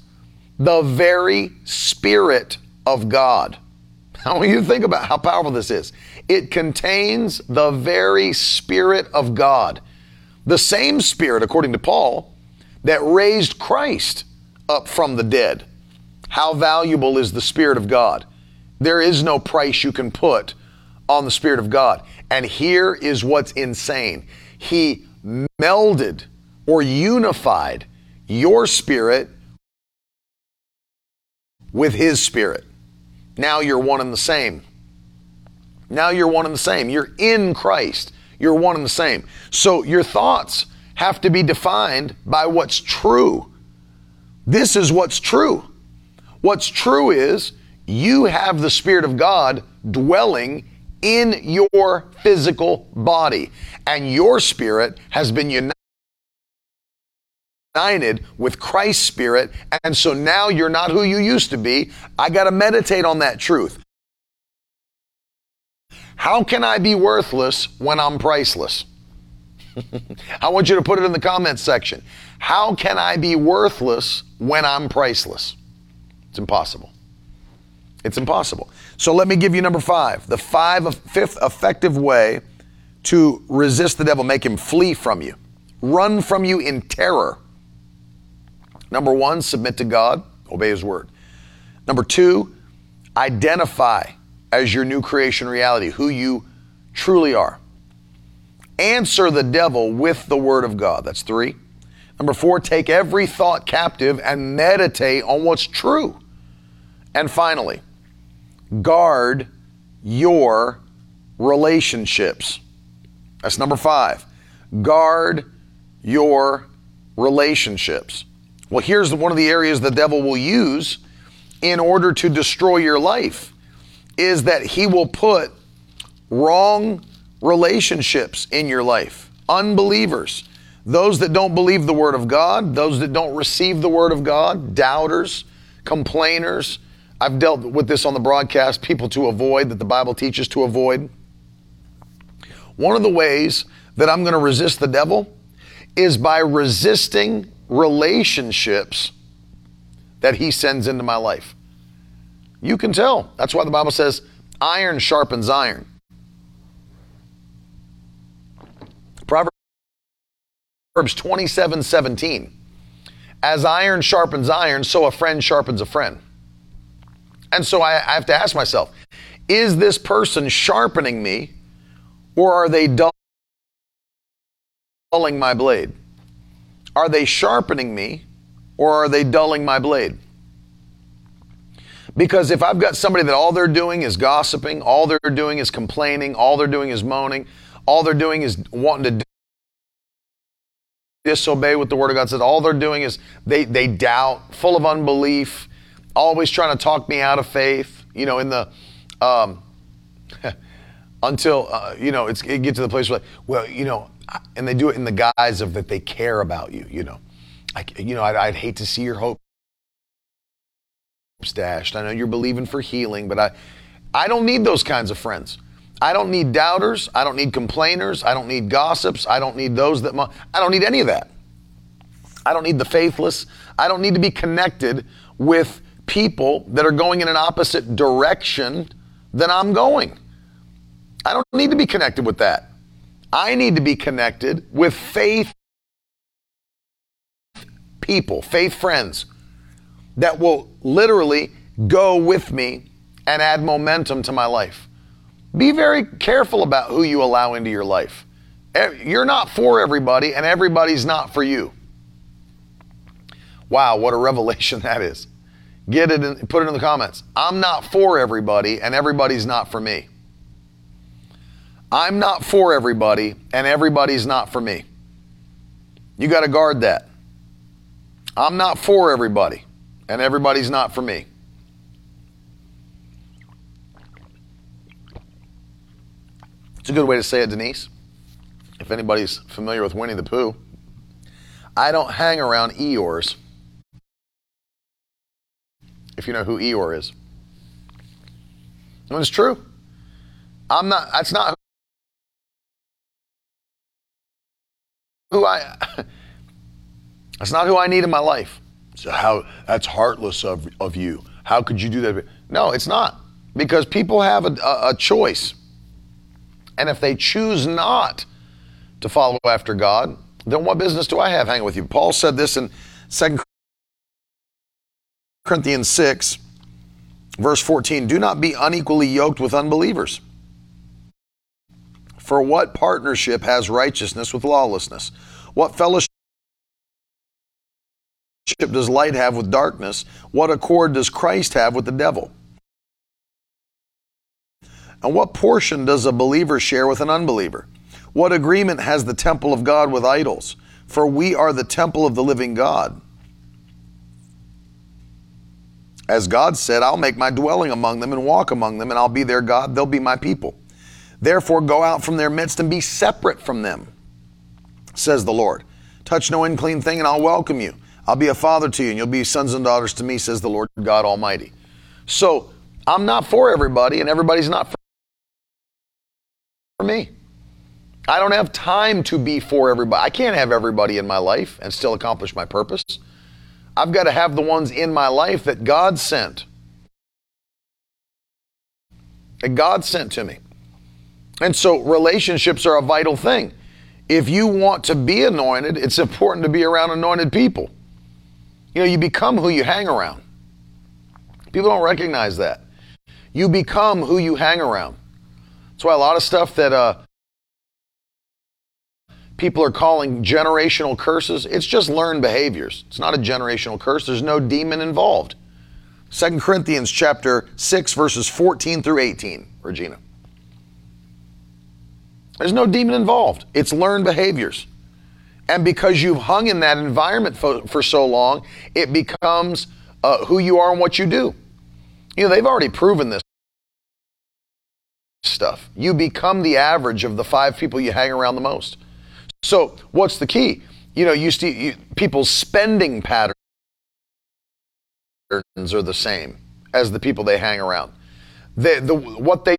the very Spirit of God. How you think about how powerful this is? It contains the very Spirit of God. The same Spirit, according to Paul, that raised Christ up from the dead. How valuable is the Spirit of God? There is no price you can put on the Spirit of God. And here is what's insane He melded or unified your spirit with His Spirit. Now you're one and the same. Now you're one and the same. You're in Christ. You're one and the same. So your thoughts have to be defined by what's true. This is what's true. What's true is you have the Spirit of God dwelling in your physical body, and your spirit has been united with Christ's spirit, and so now you're not who you used to be. I got to meditate on that truth. How can I be worthless when I'm priceless? I want you to put it in the comments section. How can I be worthless when I'm priceless? It's impossible. It's impossible. So let me give you number five. The five, fifth effective way to resist the devil, make him flee from you, run from you in terror. Number one, submit to God, obey his word. Number two, identify as your new creation reality, who you truly are. Answer the devil with the word of God. That's three. Number four, take every thought captive and meditate on what's true. And finally, guard your relationships. That's number five. Guard your relationships. Well, here's one of the areas the devil will use in order to destroy your life is that he will put wrong relationships in your life, unbelievers, those that don't believe the Word of God, those that don't receive the Word of God, doubters, complainers. I've dealt with this on the broadcast, people to avoid, that the Bible teaches to avoid. One of the ways that I'm going to resist the devil is by resisting relationships that he sends into my life. You can tell. That's why the Bible says iron sharpens iron. Proverbs 27 17. As iron sharpens iron, so a friend sharpens a friend. And so I, I have to ask myself is this person sharpening me or are they dulling my blade? Are they sharpening me or are they dulling my blade? Because if I've got somebody that all they're doing is gossiping, all they're doing is complaining, all they're doing is moaning, all they're doing is wanting to disobey what the Word of God says. All they're doing is they, they doubt, full of unbelief, always trying to talk me out of faith. You know, in the um, until uh, you know it's, it gets to the place where, like, well, you know, and they do it in the guise of that they care about you. You know, I, you know, I'd, I'd hate to see your hope dashed. I know you're believing for healing, but I, I don't need those kinds of friends. I don't need doubters. I don't need complainers. I don't need gossips. I don't need those that. I don't need any of that. I don't need the faithless. I don't need to be connected with people that are going in an opposite direction than I'm going. I don't need to be connected with that. I need to be connected with faith people, faith friends that will literally go with me and add momentum to my life. Be very careful about who you allow into your life. Eh, you're not for everybody, and everybody's not for you. Wow, what a revelation that is. Get it and put it in the comments. I'm not for everybody, and everybody's not for me. I'm not for everybody, and everybody's not for me. You got to guard that. I'm not for everybody, and everybody's not for me. It's a good way to say it, Denise. If anybody's familiar with Winnie the Pooh, I don't hang around Eeyores. If you know who Eeyore is. And it's true. I'm not, that's not who I, that's not who I need in my life. So how, that's heartless of, of you. How could you do that? No, it's not. Because people have a, a, a choice. And if they choose not to follow after God, then what business do I have hanging with you? Paul said this in 2 Corinthians 6, verse 14 Do not be unequally yoked with unbelievers. For what partnership has righteousness with lawlessness? What fellowship does light have with darkness? What accord does Christ have with the devil? And what portion does a believer share with an unbeliever? What agreement has the temple of God with idols? For we are the temple of the living God. As God said, I'll make my dwelling among them and walk among them, and I'll be their God, they'll be my people. Therefore, go out from their midst and be separate from them, says the Lord. Touch no unclean thing, and I'll welcome you. I'll be a father to you, and you'll be sons and daughters to me, says the Lord God Almighty. So, I'm not for everybody, and everybody's not for me. I don't have time to be for everybody. I can't have everybody in my life and still accomplish my purpose. I've got to have the ones in my life that God sent. That God sent to me. And so relationships are a vital thing. If you want to be anointed, it's important to be around anointed people. You know, you become who you hang around. People don't recognize that. You become who you hang around. That's why a lot of stuff that uh, people are calling generational curses, it's just learned behaviors. It's not a generational curse. There's no demon involved. 2 Corinthians chapter 6 verses 14 through 18, Regina. There's no demon involved. It's learned behaviors. And because you've hung in that environment for, for so long, it becomes uh, who you are and what you do. You know, they've already proven this stuff. You become the average of the five people you hang around the most. So, what's the key? You know, you see you, people's spending patterns are the same as the people they hang around. They, the, what they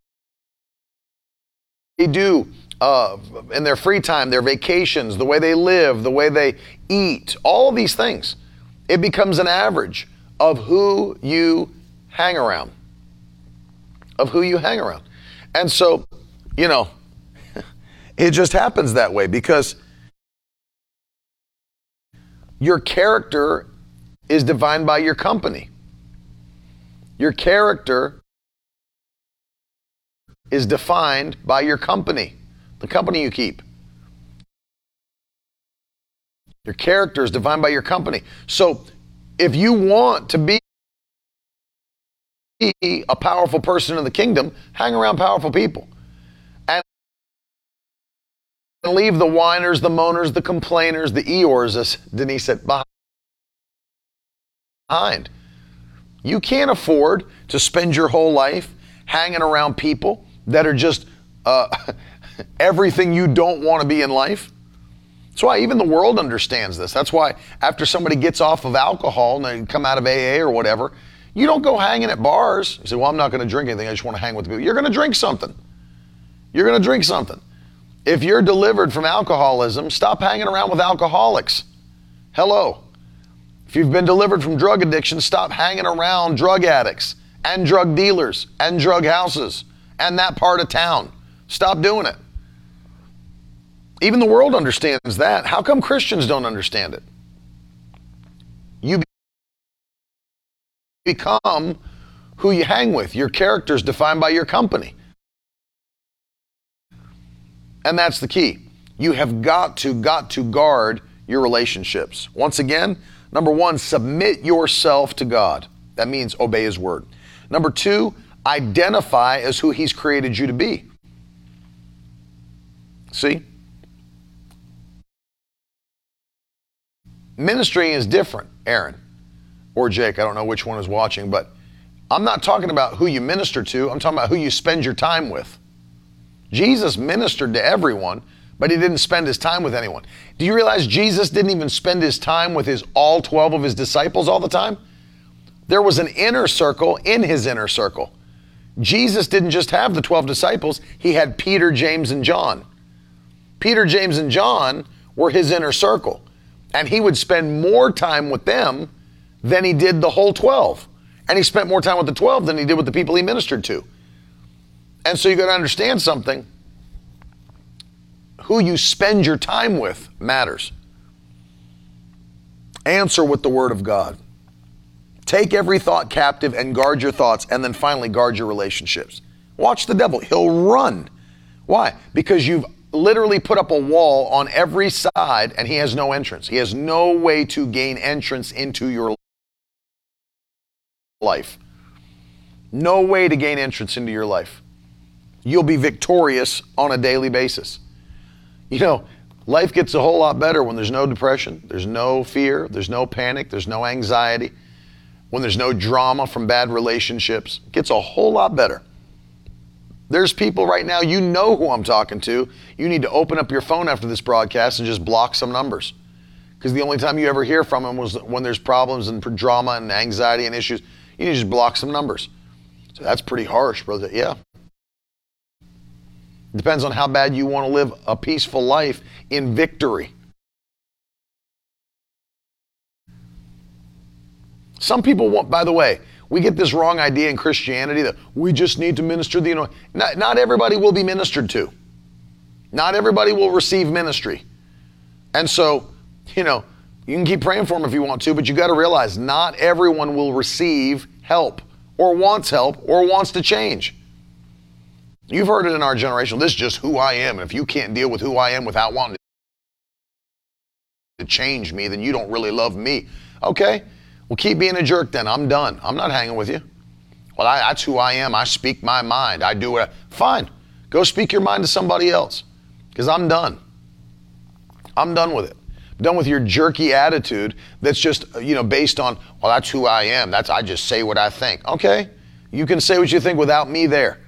do uh, in their free time, their vacations, the way they live, the way they eat, all these things, it becomes an average of who you hang around. Of who you hang around. And so, you know, it just happens that way because your character is defined by your company. Your character is defined by your company, the company you keep. Your character is defined by your company. So if you want to be a powerful person in the kingdom, hang around powerful people leave the whiners, the moaners, the complainers, the Eeyores, as Denise said, behind. You can't afford to spend your whole life hanging around people that are just uh, everything you don't want to be in life. That's why even the world understands this. That's why after somebody gets off of alcohol and they come out of AA or whatever, you don't go hanging at bars. You say, well, I'm not going to drink anything. I just want to hang with people. You're going to drink something. You're going to drink something. If you're delivered from alcoholism, stop hanging around with alcoholics. Hello. If you've been delivered from drug addiction, stop hanging around drug addicts and drug dealers and drug houses and that part of town. Stop doing it. Even the world understands that. How come Christians don't understand it? You become who you hang with. Your character is defined by your company. And that's the key. You have got to, got to guard your relationships. Once again, number one, submit yourself to God. That means obey His word. Number two, identify as who He's created you to be. See? Ministry is different, Aaron or Jake. I don't know which one is watching, but I'm not talking about who you minister to. I'm talking about who you spend your time with. Jesus ministered to everyone, but he didn't spend his time with anyone. Do you realize Jesus didn't even spend his time with his all 12 of his disciples all the time? There was an inner circle in his inner circle. Jesus didn't just have the 12 disciples, he had Peter, James, and John. Peter, James, and John were his inner circle, and he would spend more time with them than he did the whole 12. And he spent more time with the 12 than he did with the people he ministered to. And so you got to understand something. Who you spend your time with matters. Answer with the Word of God. Take every thought captive and guard your thoughts, and then finally guard your relationships. Watch the devil, he'll run. Why? Because you've literally put up a wall on every side and he has no entrance. He has no way to gain entrance into your life. No way to gain entrance into your life. You'll be victorious on a daily basis. You know, life gets a whole lot better when there's no depression, there's no fear, there's no panic, there's no anxiety, when there's no drama from bad relationships. It gets a whole lot better. There's people right now, you know who I'm talking to. You need to open up your phone after this broadcast and just block some numbers. Because the only time you ever hear from them was when there's problems and drama and anxiety and issues. You need to just block some numbers. So that's pretty harsh, brother. Yeah. It depends on how bad you want to live a peaceful life in victory. Some people want, by the way, we get this wrong idea in Christianity that we just need to minister the, know, not, not everybody will be ministered to. Not everybody will receive ministry. And so, you know, you can keep praying for them if you want to, but you got to realize not everyone will receive help or wants help or wants to change. You've heard it in our generation. This is just who I am. And if you can't deal with who I am without wanting to change me, then you don't really love me. Okay, well, keep being a jerk then. I'm done. I'm not hanging with you. Well, I, that's who I am. I speak my mind. I do it. Fine. Go speak your mind to somebody else because I'm done. I'm done with it done with your jerky attitude that's just, uh, you know, based on, well, that's who I am. That's, I just say what I think. Okay. You can say what you think without me there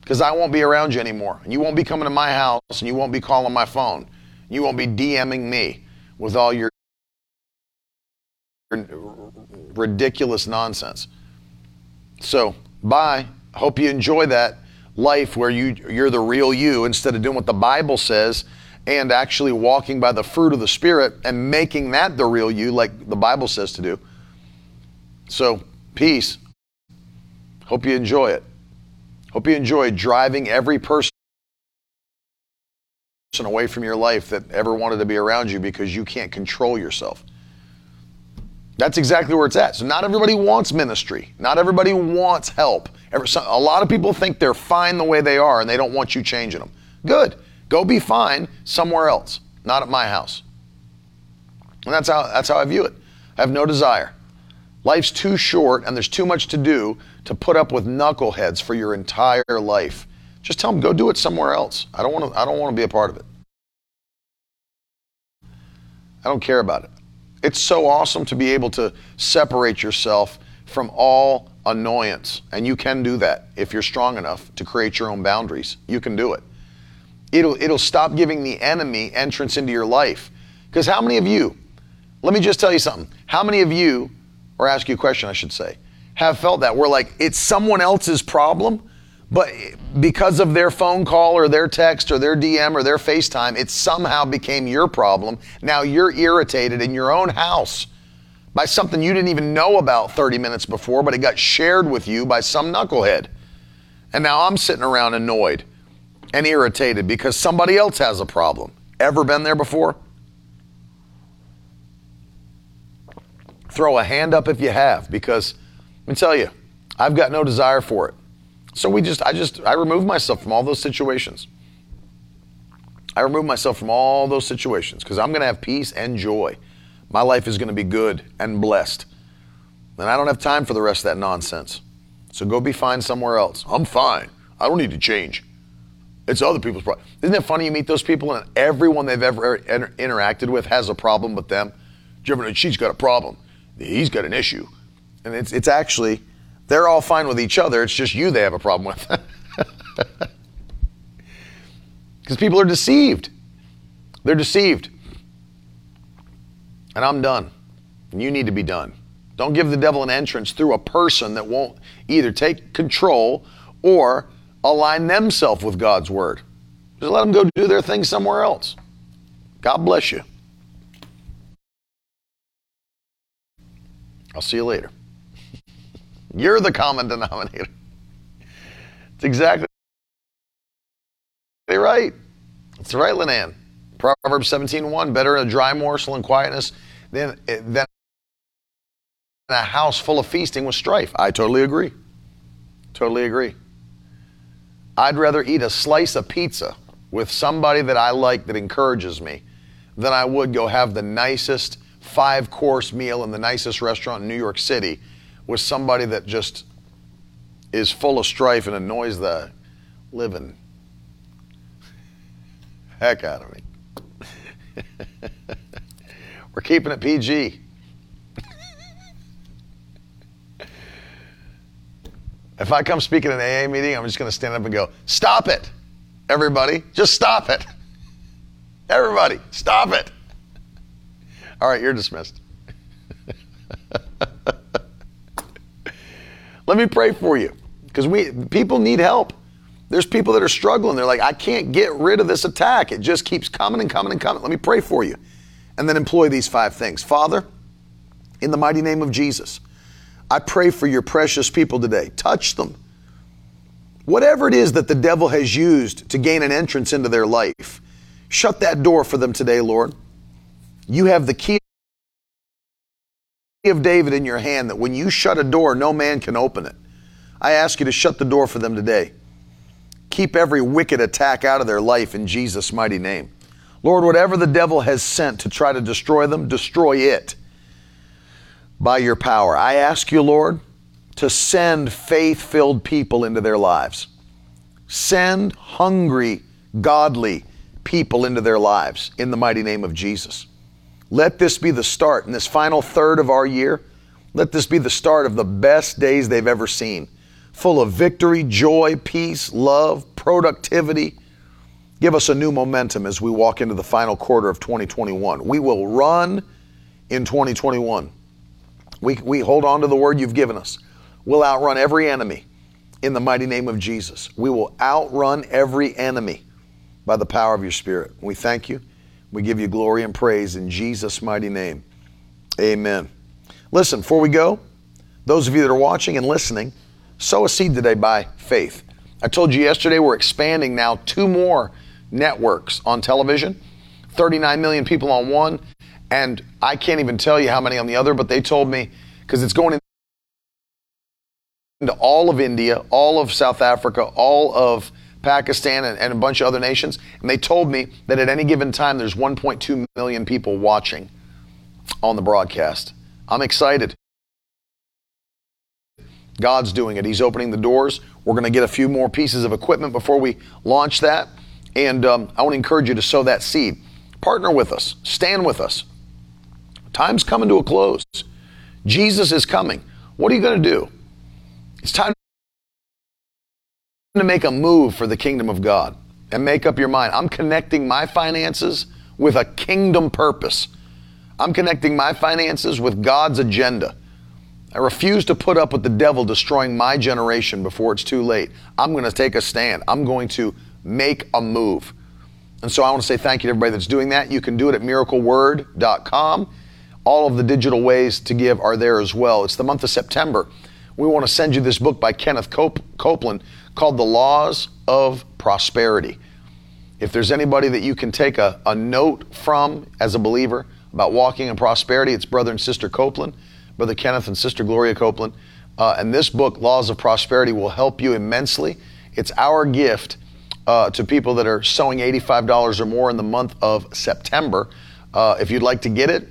because I won't be around you anymore. And you won't be coming to my house and you won't be calling my phone. You won't be DMing me with all your ridiculous nonsense. So, bye. Hope you enjoy that life where you you're the real you instead of doing what the Bible says and actually walking by the fruit of the Spirit and making that the real you, like the Bible says to do. So, peace. Hope you enjoy it. Hope you enjoy driving every person away from your life that ever wanted to be around you because you can't control yourself. That's exactly where it's at. So, not everybody wants ministry. Not everybody wants help. A lot of people think they're fine the way they are and they don't want you changing them. Good. Go be fine somewhere else, not at my house. And that's how, that's how I view it. I have no desire. Life's too short and there's too much to do to put up with knuckleheads for your entire life. Just tell them, go do it somewhere else. I don't want to, I don't want to be a part of it. I don't care about it. It's so awesome to be able to separate yourself from all annoyance. And you can do that if you're strong enough to create your own boundaries. You can do it. It'll, it'll stop giving the enemy entrance into your life. Because how many of you, let me just tell you something, how many of you, or ask you a question, I should say, have felt that? We're like, it's someone else's problem, But because of their phone call or their text or their DM or their FaceTime, it somehow became your problem. Now you're irritated in your own house by something you didn't even know about 30 minutes before, but it got shared with you by some knucklehead. And now I'm sitting around annoyed and irritated because somebody else has a problem. Ever been there before? Throw a hand up if you have, because let me tell you, I've got no desire for it. So we just, I just, I remove myself from all those situations. I remove myself from all those situations because I'm going to have peace and joy. My life is going to be good and blessed. And I don't have time for the rest of that nonsense. So go be fine somewhere else. I'm fine. I don't need to change. It's other people's problem. Isn't it funny you meet those people and everyone they've ever inter- interacted with has a problem with them? She's got a problem. He's got an issue. And it's, it's actually they're all fine with each other. It's just you they have a problem with. Because people are deceived. They're deceived. And I'm done. And you need to be done. Don't give the devil an entrance through a person that won't either take control or align themselves with God's word. Just let them go do their thing somewhere else. God bless you. I'll see you later. You're the common denominator. It's exactly right. It's right, Linan. Proverbs 17.1, better a dry morsel in quietness than, than a house full of feasting with strife. I totally agree. Totally agree. I'd rather eat a slice of pizza with somebody that I like that encourages me than I would go have the nicest five course meal in the nicest restaurant in New York City with somebody that just is full of strife and annoys the living heck out of me. We're keeping it PG. if I come speak at an AA meeting, I'm just going to stand up and go, Stop it, everybody. Just stop it. Everybody, stop it. All right, you're dismissed. Let me pray for you because we people need help. There's people that are struggling. They're like, I can't get rid of this attack. It just keeps coming and coming and coming. Let me pray for you. And then employ these five things. Father, in the mighty name of Jesus, I pray for your precious people today. Touch them. Whatever it is that the devil has used to gain an entrance into their life, shut that door for them today, Lord. You have the key of David in your hand that when you shut a door, no man can open it. I ask you to shut the door for them today. Keep every wicked attack out of their life in Jesus' mighty name. Lord, whatever the devil has sent to try to destroy them, destroy it by your power. I ask you, Lord, to send faith filled people into their lives. Send hungry, godly people into their lives in the mighty name of Jesus. Let this be the start in this final third of our year. Let this be the start of the best days they've ever seen, full of victory, joy, peace, love, productivity. Give us a new momentum as we walk into the final quarter of 2021. We will run in 2021. We, we hold on to the word you've given us. We'll outrun every enemy in the mighty name of Jesus. We will outrun every enemy by the power of your Spirit. We thank you. We give you glory and praise in Jesus' mighty name. Amen. Listen, before we go, those of you that are watching and listening, sow a seed today by faith. I told you yesterday we're expanding now two more networks on television 39 million people on one, and I can't even tell you how many on the other, but they told me because it's going into all of India, all of South Africa, all of Pakistan, and, and, a bunch of other nations. And they told me that at any given time, there's 1.2 million people watching on the broadcast. I'm excited. God's doing it. He's opening the doors. We're going to get a few more pieces of equipment before we launch that. And um, I want to encourage you to sow that seed. Partner with us, stand with us. Time's coming to a close. Jesus is coming. What are you going to do? It's time to make a move for the kingdom of God and make up your mind. I'm connecting my finances with a kingdom purpose. I'm connecting my finances with God's agenda. I refuse to put up with the devil destroying my generation before it's too late. I'm going to take a stand. I'm going to make a move. And so I want to say thank you to everybody that's doing that. You can do it at miracleword.com. All of the digital ways to give are there as well. It's the month of September. We want to send you this book by Kenneth Cop- Copeland called The Laws of Prosperity. If there's anybody that you can take a, a note from as a believer about walking in prosperity, it's Brother and Sister Copeland, Brother Kenneth and Sister Gloria Copeland. Uh, and this book, Laws of Prosperity, will help you immensely. It's our gift uh, to people that are sowing $85 or more in the month of September. Uh, if you'd like to get it,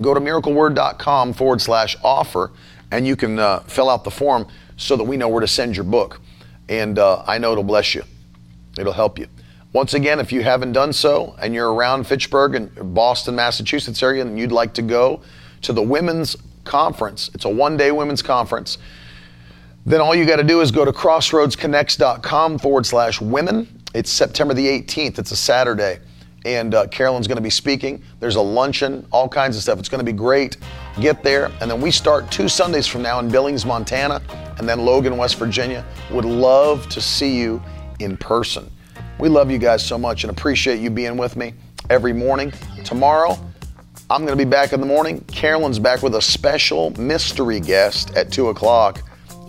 go to miracleword.com forward slash offer and you can uh, fill out the form so that we know where to send your book. And uh, I know it'll bless you, it'll help you. Once again, if you haven't done so and you're around Fitchburg and Boston, Massachusetts area and you'd like to go to the women's conference, it's a one day women's conference, then all you got to do is go to crossroadsconnects.com forward slash women. It's September the 18th, it's a Saturday. And uh, Carolyn's going to be speaking. There's a luncheon, all kinds of stuff. It's going to be great. Get there. And then we start two Sundays from now in Billings, Montana, and then Logan, West Virginia. Would love to see you in person. We love you guys so much and appreciate you being with me every morning. Tomorrow, I'm going to be back in the morning. Carolyn's back with a special mystery guest at 2 o'clock.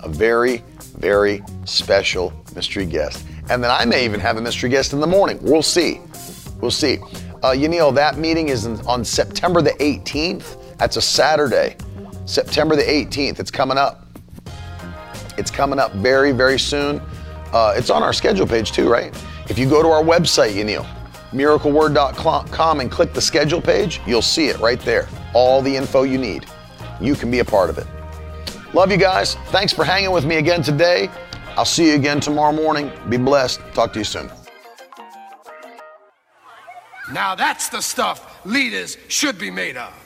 A very, very special mystery guest. And then I may even have a mystery guest in the morning. We'll see. We'll see. Uh, you know, that meeting is on September the 18th. That's a Saturday. September the 18th. It's coming up. It's coming up very, very soon. Uh, it's on our schedule page too, right? If you go to our website, you know, miracleword.com and click the schedule page, you'll see it right there. All the info you need. You can be a part of it. Love you guys. Thanks for hanging with me again today. I'll see you again tomorrow morning. Be blessed. Talk to you soon.
Now that's the stuff leaders should be made of.